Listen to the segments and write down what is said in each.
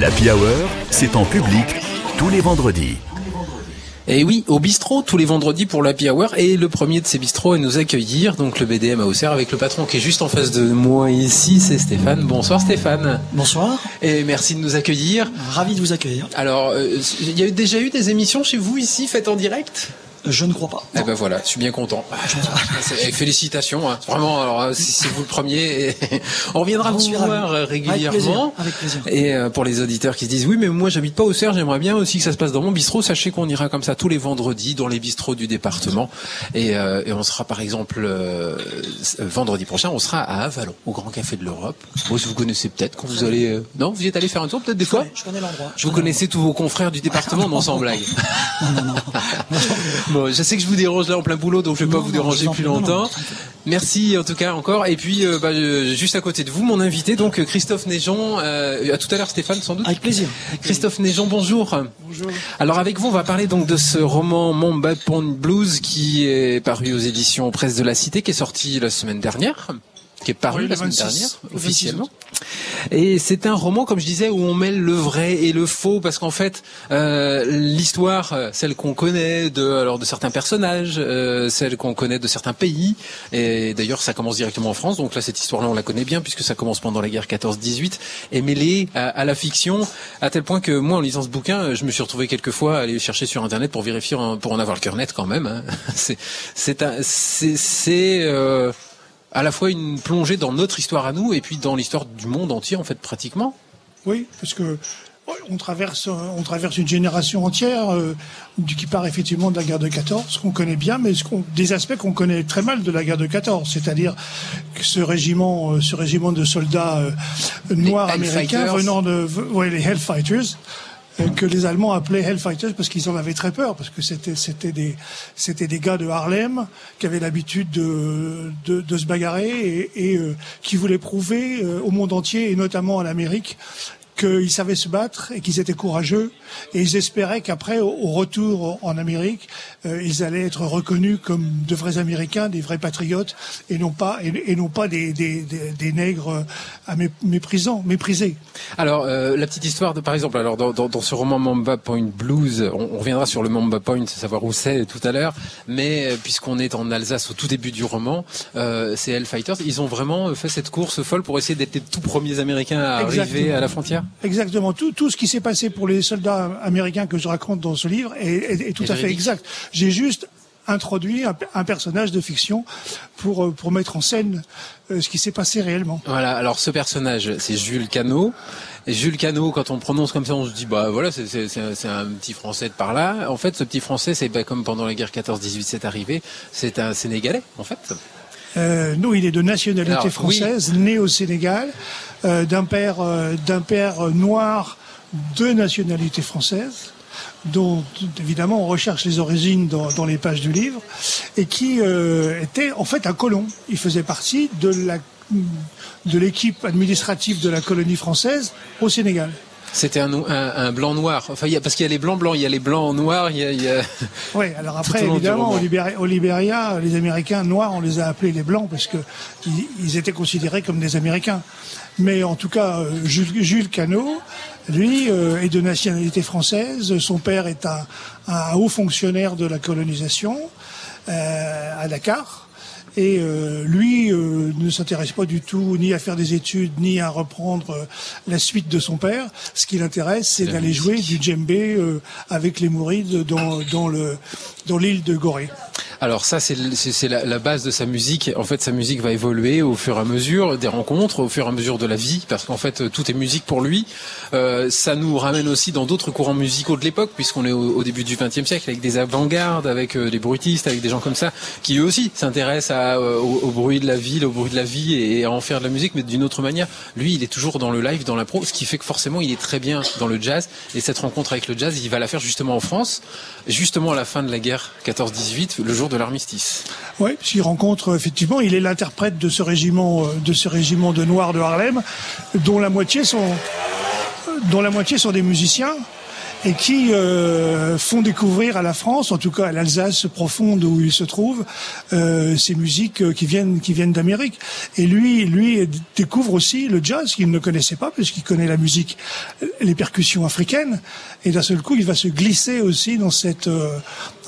L'Happy Hour, c'est en public tous les vendredis. Et oui, au bistrot tous les vendredis pour l'Happy Hour et le premier de ces bistrots à nous accueillir, donc le BDM à Auxerre avec le patron qui est juste en face de moi ici, c'est Stéphane. Bonsoir Stéphane. Bonsoir. Et merci de nous accueillir. Ravi de vous accueillir. Alors, euh, il y a déjà eu des émissions chez vous ici faites en direct? Je ne crois pas. Eh ben voilà, je suis bien content. félicitations, hein. vraiment. Alors si c'est vous le premier, on reviendra vous voir régulièrement. Avec plaisir. Et euh, pour les auditeurs qui se disent oui, mais moi j'habite pas au Serre, j'aimerais bien aussi que ça se passe dans mon bistrot. Sachez qu'on ira comme ça tous les vendredis dans les bistrots du département. Et, euh, et on sera par exemple euh, vendredi prochain, on sera à Avalon, au Grand Café de l'Europe. Moi, vous connaissez peut-être quand vous allez. non, vous y êtes allé faire un tour peut-être des fois. Je connais l'endroit. Je vous connaissez tous vos confrères du département, non sans blague. non, non, non. Bon, je sais que je vous dérange là en plein boulot, donc je vais pas vous déranger plus longtemps. Merci en tout cas encore. Et puis euh, bah, euh, juste à côté de vous, mon invité, donc euh, Christophe Neigeon. à tout à l'heure, Stéphane, sans doute. Avec plaisir. Christophe Neigeon, bonjour. Bonjour. Alors avec vous, on va parler donc de ce roman Mon Bad Pond Blues qui est paru aux éditions Presse de la Cité, qui est sorti la semaine dernière qui est paru la semaine dernière officiellement. Et c'est un roman, comme je disais, où on mêle le vrai et le faux, parce qu'en fait, euh, l'histoire, euh, celle qu'on connaît de, alors de certains personnages, euh, celle qu'on connaît de certains pays, et d'ailleurs ça commence directement en France, donc là cette histoire-là on la connaît bien puisque ça commence pendant la guerre 14-18, est mêlée à, la fiction, à tel point que moi en lisant ce bouquin, je me suis retrouvé quelquefois à aller chercher sur internet pour vérifier, pour en avoir le cœur net quand même. Hein. C'est, c'est, c'est, euh, à la fois une plongée dans notre histoire à nous et puis dans l'histoire du monde entier en fait pratiquement. Oui, parce que on traverse, on traverse une génération entière euh, qui part effectivement de la guerre de 14, qu'on connaît bien, mais ce des aspects qu'on connaît très mal de la guerre de 14, c'est-à-dire ce régiment, euh, ce régiment de soldats euh, noirs américains venant de, ouais, les Hellfighters, que les Allemands appelaient Hellfighters parce qu'ils en avaient très peur, parce que c'était c'était des des gars de Harlem qui avaient l'habitude de, de, de se bagarrer et, et euh, qui voulaient prouver euh, au monde entier et notamment à l'Amérique qu'ils savaient se battre et qu'ils étaient courageux et ils espéraient qu'après, au, retour en Amérique, euh, ils allaient être reconnus comme de vrais Américains, des vrais patriotes et non pas et, non pas des, des, des, nègres à méprisant, méprisés. Alors euh, la petite histoire de par exemple, alors dans, dans, ce roman Mamba Point Blues, on, reviendra sur le Mamba Point, savoir où c'est tout à l'heure, mais euh, puisqu'on est en Alsace au tout début du roman, euh, c'est Hellfighters, ils ont vraiment fait cette course folle pour essayer d'être les tout premiers Américains à arriver à la frontière? Exactement. Tout, tout ce qui s'est passé pour les soldats américains que je raconte dans ce livre est, tout à fait exact. J'ai juste introduit un, personnage de fiction pour, euh, pour mettre en scène euh, ce qui s'est passé réellement. Voilà, alors ce personnage, c'est Jules Cano. Et Jules Cano, quand on prononce comme ça, on se dit, bah voilà, c'est un petit Français de par là. En fait, ce petit Français, c'est bah, comme pendant la guerre 14-18 c'est arrivé, c'est un Sénégalais, en fait. Euh, nous, il est de nationalité française, né au Sénégal, euh, d'un père, euh, d'un père noir de nationalité française dont évidemment on recherche les origines dans, dans les pages du livre, et qui euh, était en fait un colon. Il faisait partie de la de l'équipe administrative de la colonie française au Sénégal. C'était un, un, blanc noir. Enfin, y a, parce qu'il y a les blancs blancs, il y a les blancs noirs. Il y a, y a... Oui, alors après, évidemment, au Libéria, au Libéria, les Américains noirs, on les a appelés les blancs parce que ils, étaient considérés comme des Américains. Mais en tout cas, euh, Jules, Jules Cano, lui, euh, est de nationalité française. Son père est un, un haut fonctionnaire de la colonisation euh, à Dakar. Et euh, lui euh, ne s'intéresse pas du tout ni à faire des études, ni à reprendre euh, la suite de son père. Ce qui l'intéresse, c'est d'aller jouer du djembé avec les Mourides dans, dans le dans l'île de Gorée. Alors ça, c'est la, base de sa musique. En fait, sa musique va évoluer au fur et à mesure des rencontres, au fur et à mesure de la vie, parce qu'en fait, tout est musique pour lui. Euh, ça nous ramène aussi dans d'autres courants musicaux de l'époque, puisqu'on est au, début du XXe siècle, avec des avant-gardes, avec euh, des bruitistes, avec des gens comme ça, qui eux aussi s'intéressent euh, au, bruit de la ville, au bruit de la vie, et, à en faire de la musique, mais d'une autre manière. Lui, il est toujours dans le live, dans la pro, ce qui fait que forcément, il est très bien dans le jazz. Et cette rencontre avec le jazz, il va la faire justement en France, justement à la fin de la guerre 14-18, le jour de l'armistice. Oui, puisqu'il rencontre effectivement, il est l'interprète de ce régiment, euh, de ce régiment de Noirs de Harlem, dont la moitié sont, dont la moitié sont des musiciens et qui euh, font découvrir à la France, en tout cas à l'Alsace profonde où il se trouve, euh, ces musiques qui viennent qui viennent d'Amérique. Et lui, lui découvre aussi le jazz qu'il ne connaissait pas puisqu'il connaît la musique, les percussions africaines. Et d'un seul coup, il va se glisser aussi dans cette euh,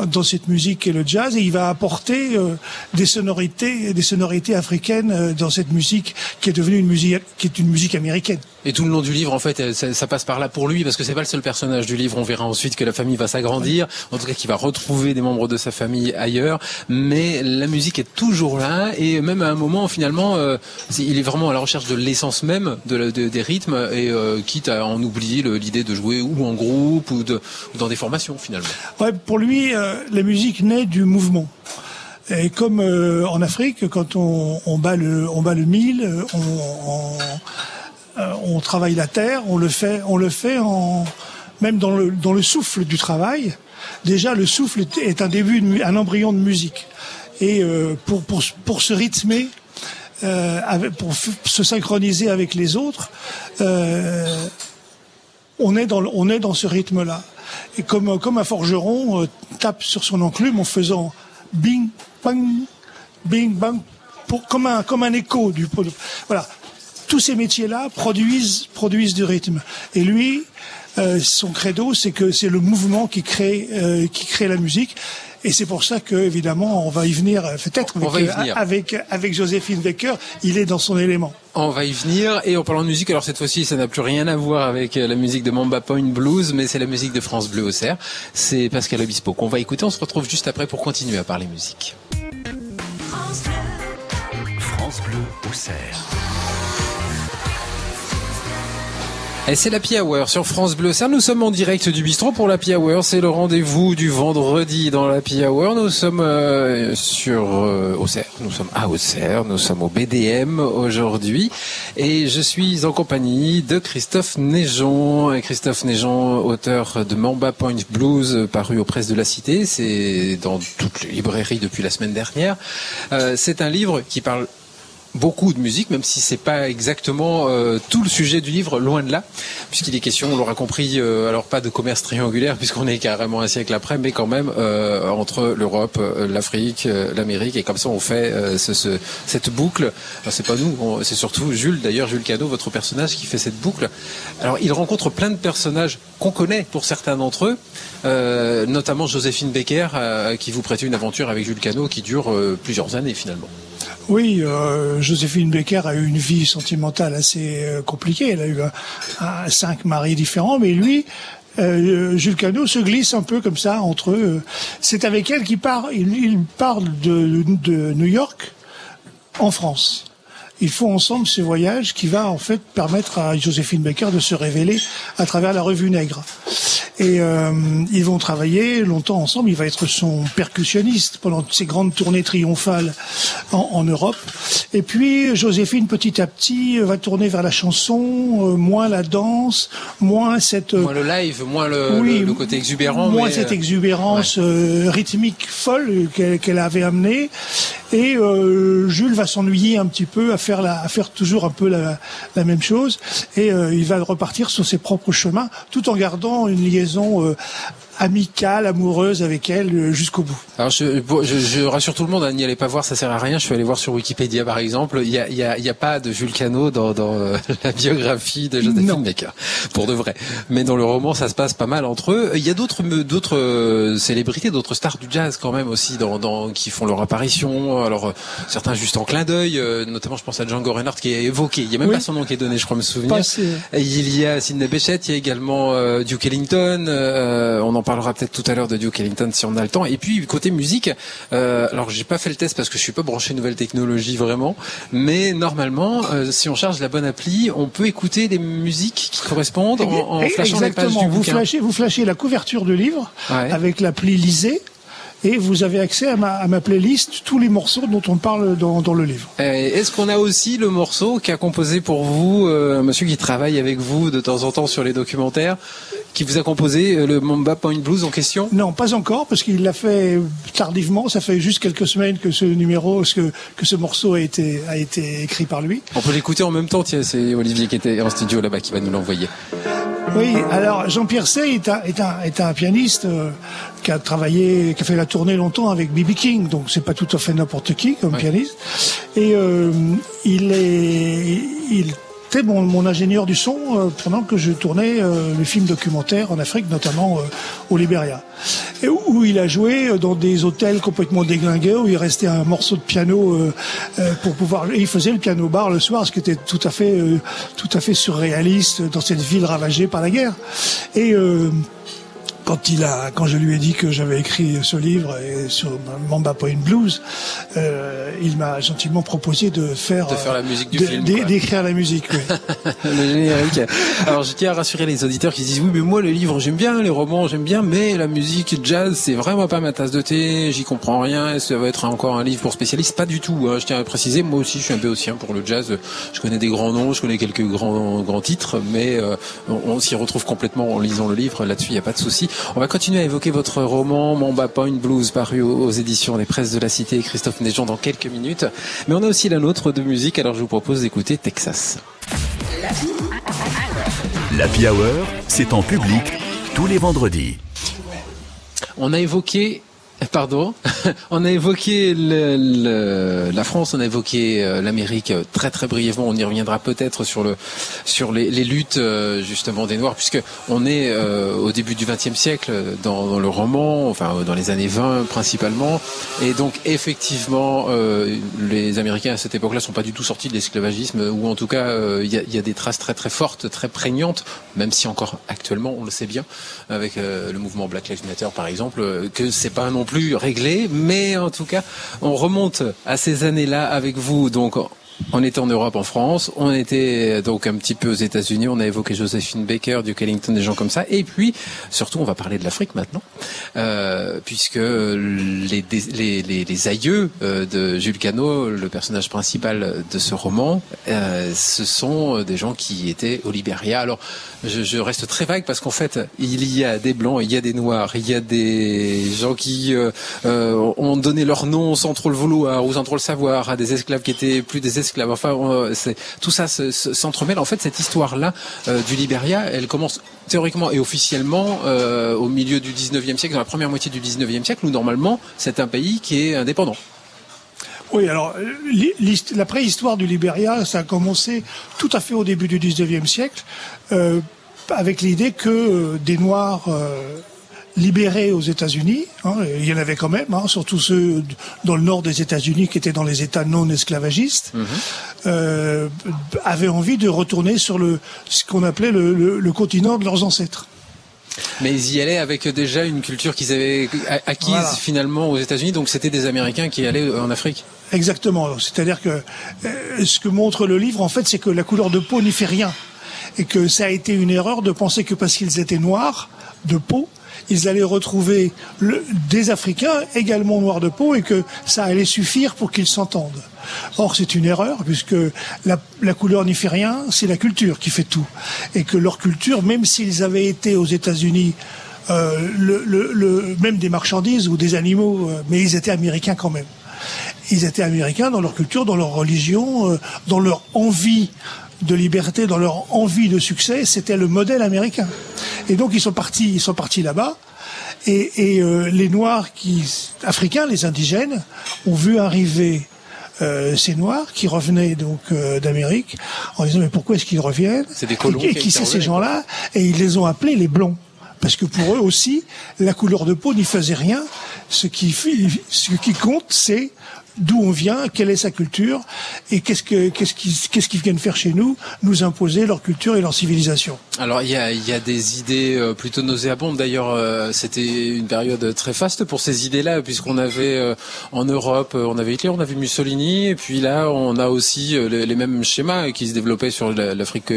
dans cette musique et le jazz et il va apporter euh, des sonorités des sonorités africaines euh, dans cette musique qui est devenue une musique qui est une musique américaine. Et tout le long du livre, en fait, ça, ça passe par là pour lui, parce que c'est pas le seul personnage du livre. On verra ensuite que la famille va s'agrandir, en tout cas qu'il va retrouver des membres de sa famille ailleurs. Mais la musique est toujours là, et même à un moment, finalement, euh, il est vraiment à la recherche de l'essence même de, de, des rythmes, et euh, quitte à en oublier l'idée de jouer ou en groupe ou, de, ou dans des formations, finalement. Ouais, pour lui, euh, la musique naît du mouvement. Et comme euh, en Afrique, quand on, on, bat le, on bat le mille, on, on euh, on travaille la terre, on le fait, on le fait en même dans le dans le souffle du travail. Déjà, le souffle est un début, un embryon de musique. Et euh, pour pour pour se rythmer, euh, avec, pour se synchroniser avec les autres, euh, on est dans on est dans ce rythme-là. Et comme comme un forgeron euh, tape sur son enclume en faisant bing bang bing bang pour comme un comme un écho du voilà tous ces métiers-là produisent, produisent du rythme. Et lui, euh, son credo, c'est que c'est le mouvement qui crée, euh, qui crée la musique. Et c'est pour ça que, évidemment, on va y venir, euh, peut-être avec, avec, avec, Joséphine Becker, il est dans son élément. On va y venir. Et en parlant de musique, alors cette fois-ci, ça n'a plus rien à voir avec la musique de Mamba Point Blues, mais c'est la musique de France Bleu au Cerf. C'est Pascal Obispo qu'on va écouter. On se retrouve juste après pour continuer à parler musique. France Bleu, France Bleu au Et c'est la Hour sur France Bleu. Ça, nous sommes en direct du bistrot pour la Hour. C'est le rendez-vous du vendredi dans la Hour. Nous sommes euh, sur euh, Auxerre. Nous sommes à Auxerre. Nous sommes au BDM aujourd'hui. Et je suis en compagnie de Christophe Neigeon. Christophe Neigeon, auteur de Mamba Point Blues, paru aux presses de la Cité. C'est dans toutes les librairies depuis la semaine dernière. Euh, c'est un livre qui parle beaucoup de musique, même si c'est pas exactement euh, tout le sujet du livre, loin de là, puisqu'il est question, on l'aura compris, euh, alors pas de commerce triangulaire, puisqu'on est carrément un siècle après, mais quand même euh, entre l'Europe, euh, l'Afrique, euh, l'Amérique, et comme ça on fait ce, ce, cette boucle. c'est pas nous, c'est surtout Jules, d'ailleurs Jules Cano, votre personnage, qui fait cette boucle. Alors il rencontre plein de personnages qu'on connaît pour certains d'entre eux, notamment Joséphine Becker, qui vous prête une aventure avec Jules Cano qui dure plusieurs années finalement. Oui, euh, Joséphine Becker a eu une vie sentimentale assez euh, compliquée. Elle a eu cinq maris différents, mais lui, euh, Jules Cano se glisse un peu comme ça entre eux. C'est avec elle qu'il part. Il, il part de, de New York en France ils font ensemble ce voyage qui va en fait permettre à Joséphine Baker de se révéler à travers la revue Nègre. Et euh, ils vont travailler longtemps ensemble. Il va être son percussionniste pendant ces grandes tournées triomphales en, en Europe. Et puis Joséphine, petit à petit, va tourner vers la chanson, euh, moins la danse, moins cette... Moins le live, moins le, oui, le, le côté exubérant. Moins cette euh, exubérance ouais. euh, rythmique folle qu'elle qu avait amenée. Et euh, Jules va s'ennuyer un petit peu à faire, la, à faire toujours un peu la, la même chose. Et euh, il va repartir sur ses propres chemins, tout en gardant une liaison euh, amicale, amoureuse avec elle euh, jusqu'au bout. Alors je, je, je, rassure tout le monde, hein, n'y allez pas voir, ça sert à rien. Je suis allé voir sur Wikipédia par exemple, il y a, y a, y a pas de Jules Cano dans, dans euh, la biographie de Joséphine Baker, pour de vrai. Mais dans le roman, ça se passe pas mal entre eux. Il y a d'autres d'autres euh, célébrités, d'autres stars du jazz quand même aussi, dans, dans qui font leur apparition. Alors certains juste en clin d'œil, notamment je pense à Django Reinhardt qui est évoqué. Il y a même oui. pas son nom qui est donné, je crois me souvenir. Il y a Sidney Bechet, il y a également Duke Ellington. on en parlera peut-être tout à l'heure de Duke Ellington si on a le temps. Et puis côté musique, euh, alors j'ai pas fait le test parce que je suis pas branché nouvelle technologie vraiment, mais normalement, euh, si on charge la bonne appli, on peut écouter des musiques qui correspondent en, en flashant Exactement. les pages du vous bouquin. Flashez, vous flashez la couverture de livre ouais. avec l'appli Lisez et vous avez accès à ma, à ma, playlist, tous les morceaux dont on parle dans, dans le livre. Est-ce qu'on a aussi le morceau qu'a composé pour vous, euh, monsieur qui travaille avec vous de temps en temps sur les documentaires, qui vous a composé euh, le Mamba Point Blues en question? Non, pas encore, parce qu'il l'a fait tardivement. Ça fait juste quelques semaines que ce numéro, que, que ce morceau a été, a été écrit par lui. On peut l'écouter en même temps, tiens, c'est Olivier qui était en studio là-bas qui va nous l'envoyer. Oui, alors Jean-Pierre Sey est un, est un, est un pianiste euh, qui a travaillé, qui a fait la tournée longtemps avec B.B. King, donc c'est pas tout à fait n'importe qui comme pianiste. Et euh, il est, il était mon, mon ingénieur du son euh, pendant que je tournais euh, le film documentaire en Afrique, notamment euh, au Libéria, et où, où il a joué dans des hôtels complètement déglingués où il restait un morceau de piano pour pouvoir. Et il faisait le piano bar le soir, ce qui était tout à fait, tout à fait surréaliste dans cette ville ravagée par la guerre. Et euh, quand il a, quand je lui ai dit que j'avais écrit ce livre et sur Mamba Point Blues, euh, il m'a gentiment proposé de faire, De faire la musique du de- film, d'écrire la musique. oui. le générique. Alors je tiens à rassurer les auditeurs qui se disent oui mais moi les livres j'aime bien, les romans j'aime bien, mais la musique jazz c'est vraiment pas ma tasse de thé, j'y comprends rien, ça va être encore un livre pour spécialistes, pas du tout. hein. Je tiens à préciser, moi aussi je suis un béotien pour le jazz, je connais des grands noms, je connais quelques grands grands titres, mais euh, on, on s'y retrouve complètement en lisant le livre, là-dessus il n'y a pas de souci. On va continuer à évoquer votre roman Mamba Point Blues paru aux, éditions Les Presses de la Cité, Christophe Néjean dans quelques minutes, mais on a aussi la nôtre de musique, alors je vous propose d'écouter Texas. L'Happy Hour, c'est en public tous les vendredis. On a évoqué, pardon, on a évoqué le- le- la France, on a évoqué euh, l'Amérique euh, très très brièvement. On y reviendra peut-être sur le sur les, luttes euh, justement des Noirs, puisque on est au début du XXe siècle dans, dans le roman, enfin dans les années 20 principalement, et donc effectivement les Américains à cette époque-là sont pas du tout sortis de l'esclavagisme, ou en tout cas il y, a, y a des traces très très fortes, très prégnantes, même si encore actuellement on le sait bien avec le mouvement Black Lives Matter par exemple, que c'est pas non plus réglé, mais en tout cas on remonte à ces années-là avec vous, donc. On était en Europe, en France, on était donc un petit peu aux États-Unis, on a évoqué Josephine Baker, Duke Ellington, des gens comme ça, et puis surtout on va parler de l'Afrique maintenant, euh, puisque les, les, les, les aïeux euh, de Jules Cano, le personnage principal de ce roman, euh, ce sont des gens qui étaient au Libéria. Alors je, je reste très vague parce qu'en fait il y a des blancs, il y a des noirs, il y a des gens qui euh, euh, ont donné leur nom sans trop le vouloir ou sans trop le savoir à des esclaves qui étaient plus des esclaves. Enfin, euh, tout ça se- se- s'entremêle. En fait, cette histoire-là euh, du Libéria, elle commence théoriquement et officiellement euh, au milieu du 19e siècle, dans la première moitié du 19e siècle, où normalement c'est un pays qui est indépendant. Oui, alors la préhistoire du Libéria, ça a commencé tout à fait au début du 19e siècle, avec l'idée que des Noirs libérés aux États-Unis, hein, il y en avait quand même, hein, surtout ceux dans le nord des États-Unis qui étaient dans les États non esclavagistes, euh, avaient envie de retourner sur le ce qu'on appelait le, le- le continent de leurs ancêtres. Mais ils y allaient avec déjà une culture qu'ils avaient acquise Voilà. finalement aux États-Unis, donc c'était des Américains qui allaient en Afrique. Exactement. C'est-à-dire que euh, ce que montre le livre, en fait, c'est que la couleur de peau n'y fait rien. Et que ça a été une erreur de penser que parce qu'ils étaient noirs de peau, ils allaient retrouver le- des Africains également noirs de peau et que ça allait suffire pour qu'ils s'entendent. Or, c'est une erreur puisque la, la couleur n'y fait rien, c'est la culture qui fait tout. Et que leur culture, même s'ils avaient été aux États-Unis euh, le, le- le- même des marchandises ou des animaux, euh, mais ils étaient américains quand même. Ils étaient américains dans leur culture, dans leur religion, euh, dans leur envie de liberté, dans leur envie de succès. C'était le modèle américain. Et donc ils sont partis, ils sont partis là-bas. Et, et, euh, les Noirs qui, africains, les indigènes, ont vu arriver euh, ces Noirs qui revenaient donc euh, d'Amérique en disant mais pourquoi est-ce qu'ils reviennent? C'est des colons Et, et qui c'est ces gens-là? Et ils les ont appelés les blonds. Parce que pour eux aussi, la couleur de peau n'y faisait rien. Ce qui, ce qui compte, c'est d'où on vient, quelle est sa culture, et qu'est-ce que qu'est-ce qu'ils qu'est-ce qu'ils viennent faire chez nous, nous imposer leur culture et leur civilisation. Alors il y a, il y a des idées euh, plutôt nauséabondes. D'ailleurs, euh, c'était une période très faste pour ces idées-là, puisqu'on avait euh, en Europe, on avait Hitler, on avait Mussolini, et puis là, on a aussi les, mêmes schémas qui se développaient sur la- l'Afrique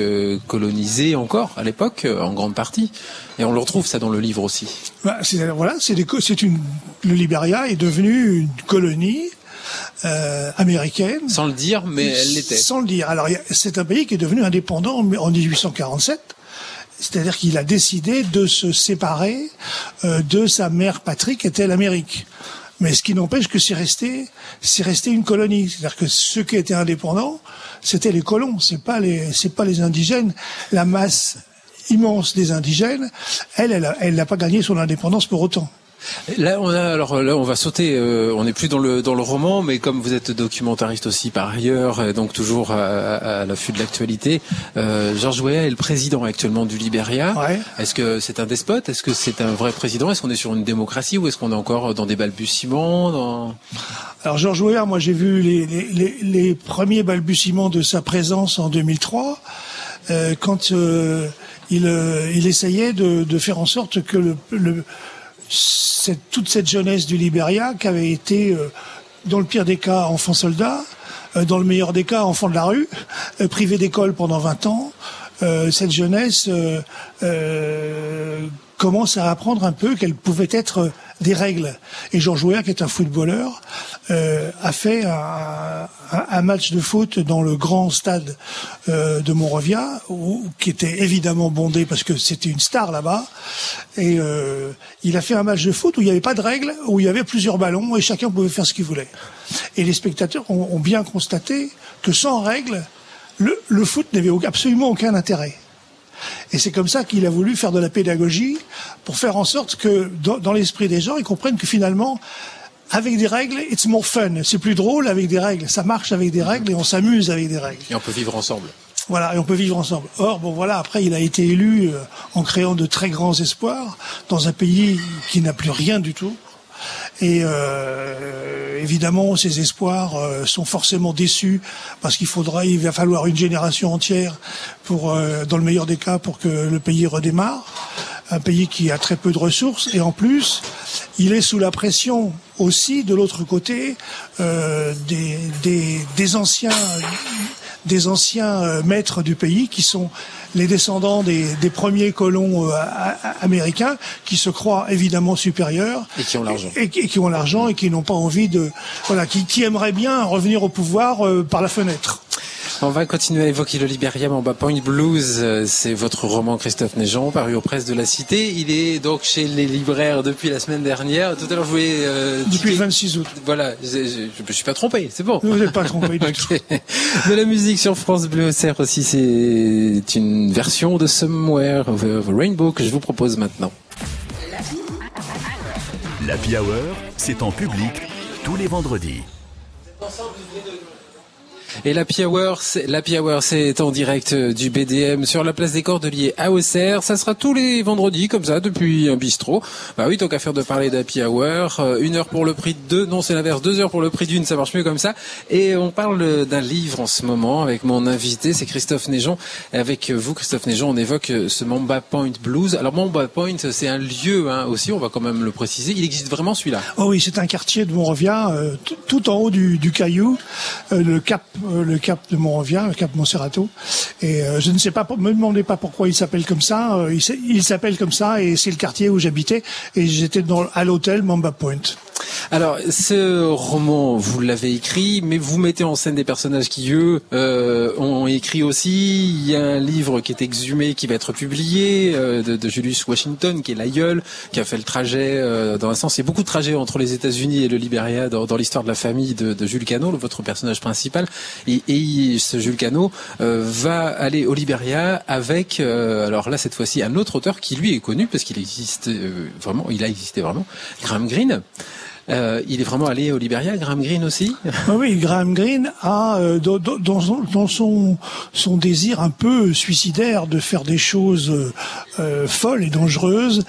colonisée encore à l'époque, en grande partie. Et on le retrouve ça dans le livre aussi. Bah, c'est- voilà, c'est des c'est une le Libéria est devenu une colonie euh, américaine. Sans le dire, mais elle l'était. Sans le dire. Alors, c'est un pays qui est devenu indépendant en en 1847. C'est-à-dire qu'il a décidé de se séparer euh, de sa mère patrie qui était l'Amérique. Mais ce qui n'empêche que c'est resté, c'est resté une colonie. C'est-à-dire que ceux qui étaient indépendants, c'était les colons, c'est pas les, c'est pas les indigènes. La masse immense des indigènes, elle, elle n'a pas gagné son indépendance pour autant. Là, on a alors là, on va sauter. Euh, on n'est plus dans le dans le roman, mais comme vous êtes documentariste aussi par ailleurs, donc toujours à, l'affût de l'actualité. Euh, Georges Weah est le président actuellement du Libéria. Est-ce que c'est un despote? Est-ce que c'est un vrai président? Est-ce qu'on est sur une démocratie ou est-ce qu'on est encore dans des balbutiements dans... Alors Georges Weah, moi j'ai vu les, les, les, premiers balbutiements de sa présence en 2003, euh, quand euh, il, euh, il essayait de, de, faire en sorte que le, le cette, toute cette jeunesse du Libéria qui avait été, euh, dans le pire des cas, enfant soldat, euh, dans le meilleur des cas, enfant de la rue, euh, privé d'école pendant 20 ans, cette jeunesse commence à apprendre un peu qu'elle pouvait être des règles. Et Georges Weah, qui est un footballeur, euh, a fait un, match de foot dans le grand stade euh, de Monrovia, qui était évidemment bondé parce que c'était une star là-bas. Et euh, il a fait un match de foot où il n'y avait pas de règles, où il y avait plusieurs ballons et chacun pouvait faire ce qu'il voulait. Et les spectateurs ont, bien constaté que sans règles, le, le foot n'avait absolument aucun intérêt. Et c'est comme ça qu'il a voulu faire de la pédagogie pour faire en sorte que dans, l'esprit des gens, ils comprennent que finalement, avec des règles, it's more fun. C'est plus drôle avec des règles. Ça marche avec des règles et on s'amuse avec des règles. Et on peut vivre ensemble. Voilà, et on peut vivre ensemble. Or, bon voilà, après, il a été élu euh, en créant de très grands espoirs dans un pays qui n'a plus rien du tout. Et euh, évidemment, ces espoirs euh, sont forcément déçus parce qu'il faudra, va falloir une génération entière pour, euh, dans le meilleur des cas, pour que le pays redémarre. Un pays qui a très peu de ressources et en plus, il est sous la pression aussi de l'autre côté des anciens des anciens maîtres du pays qui sont les descendants des, premiers colons euh, américains qui se croient évidemment supérieurs et qui ont l'argent et, qui ont l'argent et qui n'ont pas envie de voilà qui, qui aimeraient bien revenir au pouvoir euh, par la fenêtre. On va continuer à évoquer le Libéria Mamba Point Blues. C'est votre roman Christophe Néjean, paru aux presses de la Cité. Il est donc chez les libraires depuis la semaine dernière. Tout à l'heure, vous voulez... Euh, depuis le 26 août. Voilà, je ne suis pas trompé, c'est bon. Vous n'êtes pas trompé du tout. De la musique sur France Bleu Auxerre aussi, c'est une version de Somewhere of Rainbow que je vous propose maintenant. L'Happy Hour, c'est en public tous les vendredis. La Hour, la Hour, c'est en direct euh, du BDM sur la place des Cordeliers à Auxerre. Ça sera tous les vendredis, comme ça, depuis un bistrot. Bah oui, tant qu'à faire de parler d'Happy Hour. Euh, une heure pour le prix de deux. Non, c'est l'inverse. Deux heures pour le prix d'une. Ça marche mieux comme ça. Et on parle d'un livre en ce moment avec mon invité, c'est Christophe Néjon. Avec vous, Christophe Néjon, on évoque euh, ce Mamba Point Blues. Alors, Mamba Point, c'est un lieu, hein, aussi. On va quand même le préciser. Il existe vraiment celui-là. Oh oui, c'est un quartier de Montrevia, tout en haut du, du caillou, le cap euh, le cap de Monrovia, le cap Monserrato. Et euh, je ne sais pas, me demandez pas pourquoi il s'appelle comme ça. Euh, il s'appelle comme ça et c'est le quartier où j'habitais et j'étais à l'hôtel Mamba Point. Alors, ce roman, vous l'avez écrit, mais vous mettez en scène des personnages qui, eux, ont écrit aussi. Il y a un livre qui est exhumé, qui va être publié, de, Julius Washington, qui est l'aïeul, qui a fait le trajet, dans un sens, il y a beaucoup de trajets entre les États-Unis et le Libéria dans, l'histoire de la famille de, Jules Cano, votre personnage principal. Et, ce Jules Cano euh, va aller au Libéria avec, euh, alors là cette fois-ci, un autre auteur qui lui est connu parce qu'il existe euh, vraiment, il a existé vraiment, Graham Greene. Euh, il est vraiment allé au Liberia, Graham Greene aussi? Oui, Graham Greene a, euh, dans, dans, dans, son, son désir un peu suicidaire de faire des choses euh, folles et dangereuses,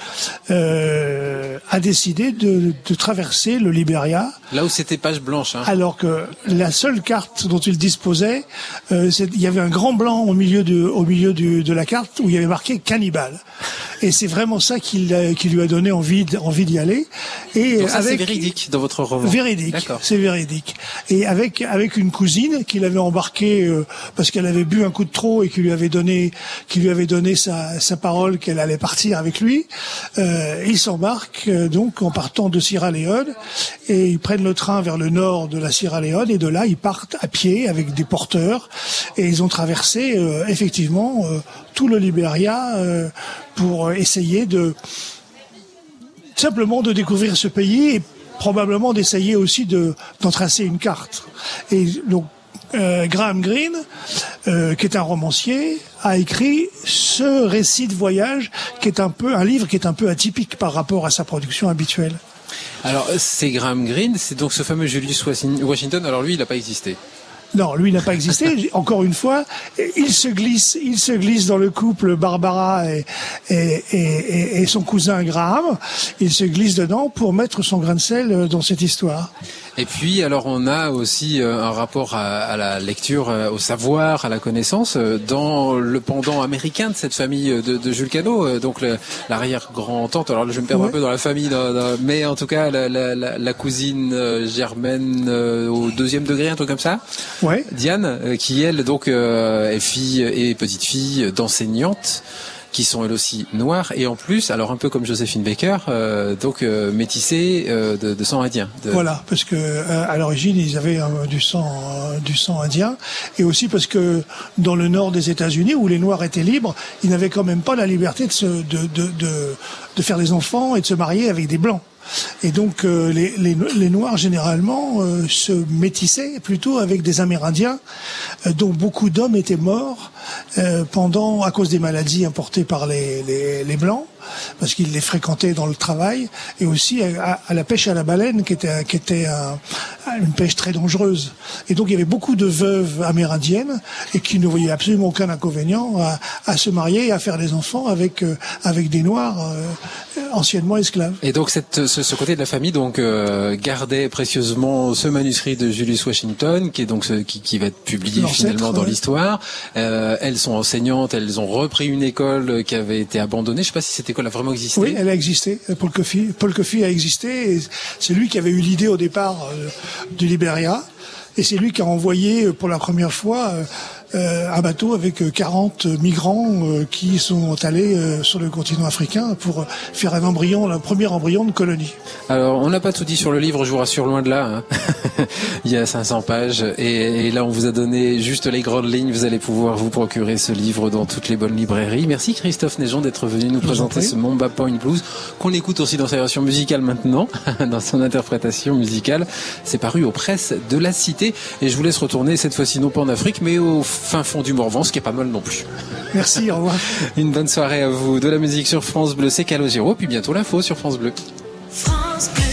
euh, a décidé de, de, traverser le Liberia. Là où c'était page blanche. Hein. Alors que la seule carte dont il disposait, il y avait un grand blanc au milieu, de, au milieu de, de la carte où il y avait marqué cannibale. Et c'est vraiment ça qui, qui, lui a donné envie, envie d'y aller. Et Donc ça, avec dans votre roman. Véridique, c'est véridique. Et avec avec une cousine qu'il avait embarquée euh, parce qu'elle avait bu un coup de trop et qui lui avait donné qui lui avait donné sa, sa parole qu'elle allait partir avec lui. Euh, ils s'embarquent euh, donc en partant de Sierra Leone et ils prennent le train vers le nord de la Sierra Leone et de là ils partent à pied avec des porteurs et ils ont traversé euh, effectivement tout le Libéria pour essayer de simplement de découvrir ce pays et probablement d'essayer aussi de d'en tracer une carte. Et donc euh, Graham Greene, euh, qui est un romancier, a écrit ce récit de voyage qui est un peu un livre qui est un peu atypique par rapport à sa production habituelle. Alors, c'est Graham Greene, c'est donc ce fameux Julius Washington. Alors lui, il n'a pas existé. Non, lui n'a pas existé. Encore une fois, il se glisse, il se glisse dans le couple Barbara et, et, et, et, son cousin Graham. Il se glisse dedans pour mettre son grain de sel dans cette histoire. Et puis, alors, on a aussi euh, un rapport à, à la lecture, euh, au savoir, à la connaissance, euh, dans le pendant américain de cette famille de, de Jules Cano, donc l'arrière-grand-tante. Alors, je vais me perdre un peu dans la famille, mais en tout cas, la, la, la cousine germaine au deuxième degré, un truc comme ça. Ouais. Diane, qui elle, donc, est fille et petite fille d'enseignante qui sont elles aussi noires et en plus, alors un peu comme Joséphine Baker, euh, donc euh, métissées euh, de, de, sang indien. De... Voilà, parce que euh, à l'origine ils avaient du sang du sang indien et aussi parce que dans le nord des États-Unis où les noirs étaient libres, ils n'avaient quand même pas la liberté de, se, de, de, de, de faire des enfants et de se marier avec des blancs. Et donc euh, les, les, les, Noirs généralement euh, se métissaient plutôt avec des Amérindiens, euh, dont beaucoup d'hommes étaient morts pendant à cause des maladies importées par les, les Blancs parce qu'ils les fréquentaient dans le travail, et aussi à, à, la pêche à la baleine, qui était, qui était un, une pêche très dangereuse. Et donc il y avait beaucoup de veuves amérindiennes et qui ne voyaient absolument aucun inconvénient à, à se marier et à faire des enfants avec euh, avec des noirs euh, anciennement esclaves. Et donc cette, ce, ce, côté de la famille donc euh, gardait précieusement ce manuscrit de Julius Washington, qui est donc ce, qui, qui va être publié finalement dans l'histoire. elles sont enseignantes, elles ont repris une école qui avait été abandonnée. Je sais pas si c'était a vraiment existé Oui, elle a existé. Paul Coffey, Paul Coffey a existé. C'est lui qui avait eu l'idée au départ euh, du Liberia. Et c'est lui qui a envoyé euh, pour la première fois euh, euh, un bateau avec 40 euh, migrants euh, qui sont allés sur le continent africain pour faire un embryon, le premier embryon de colonie. Alors, on n'a pas tout dit sur le livre, je vous rassure, loin de là. Hein. Il y a 500 pages et, et, là, on vous a donné juste les grandes lignes. Vous allez pouvoir vous procurer ce livre dans toutes les bonnes librairies. Merci Christophe Néjon d'être venu nous présenter ce Momba Point Blues qu'on écoute aussi dans sa version musicale maintenant, dans son interprétation musicale. C'est paru aux presses de la Cité et je vous laisse retourner cette fois-ci non pas en Afrique, mais au fin fond du Morvan, ce qui est pas mal non plus. Merci, au revoir. Une bonne soirée à vous. De la musique sur France Bleu, c'est Calogero, puis bientôt l'info sur France Bleu. France Bleu.